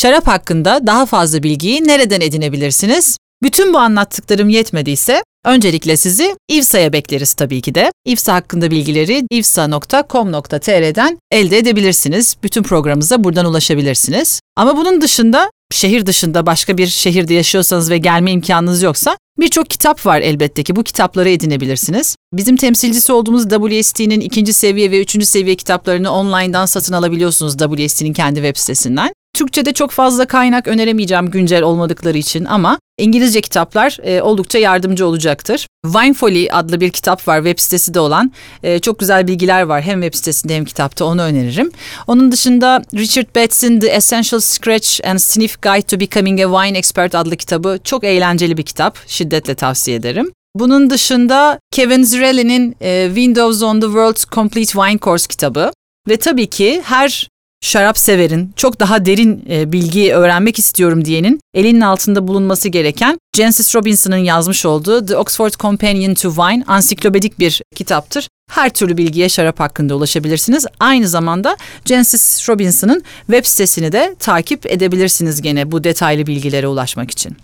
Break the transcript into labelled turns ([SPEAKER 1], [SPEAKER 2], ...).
[SPEAKER 1] şarap hakkında daha fazla bilgiyi nereden edinebilirsiniz? Bütün bu anlattıklarım yetmediyse öncelikle sizi İVSA'ya bekleriz tabii ki de. İVSA hakkında bilgileri ivsa.com.tr'den elde edebilirsiniz. Bütün programımıza buradan ulaşabilirsiniz. Ama bunun dışında şehir dışında başka bir şehirde yaşıyorsanız ve gelme imkanınız yoksa birçok kitap var elbette ki bu kitapları edinebilirsiniz. Bizim temsilcisi olduğumuz WST'nin ikinci seviye ve üçüncü seviye kitaplarını online'dan satın alabiliyorsunuz WST'nin kendi web sitesinden. Türkçe'de çok fazla kaynak öneremeyeceğim güncel olmadıkları için ama İngilizce kitaplar e, oldukça yardımcı olacaktır. Wine Folly adlı bir kitap var web sitesi de olan. E, çok güzel bilgiler var hem web sitesinde hem kitapta onu öneririm. Onun dışında Richard Bates'in The Essential Scratch and Sniff Guide to Becoming a Wine Expert adlı kitabı çok eğlenceli bir kitap. Şiddetle tavsiye ederim. Bunun dışında Kevin Zirelli'nin e, Windows on the World's Complete Wine Course kitabı ve tabii ki her şarap severin, çok daha derin e, bilgi öğrenmek istiyorum diyenin elinin altında bulunması gereken Jancis Robinson'ın yazmış olduğu The Oxford Companion to Wine ansiklopedik bir kitaptır. Her türlü bilgiye şarap hakkında ulaşabilirsiniz. Aynı zamanda Jancis Robinson'ın web sitesini de takip edebilirsiniz gene bu detaylı bilgilere ulaşmak için.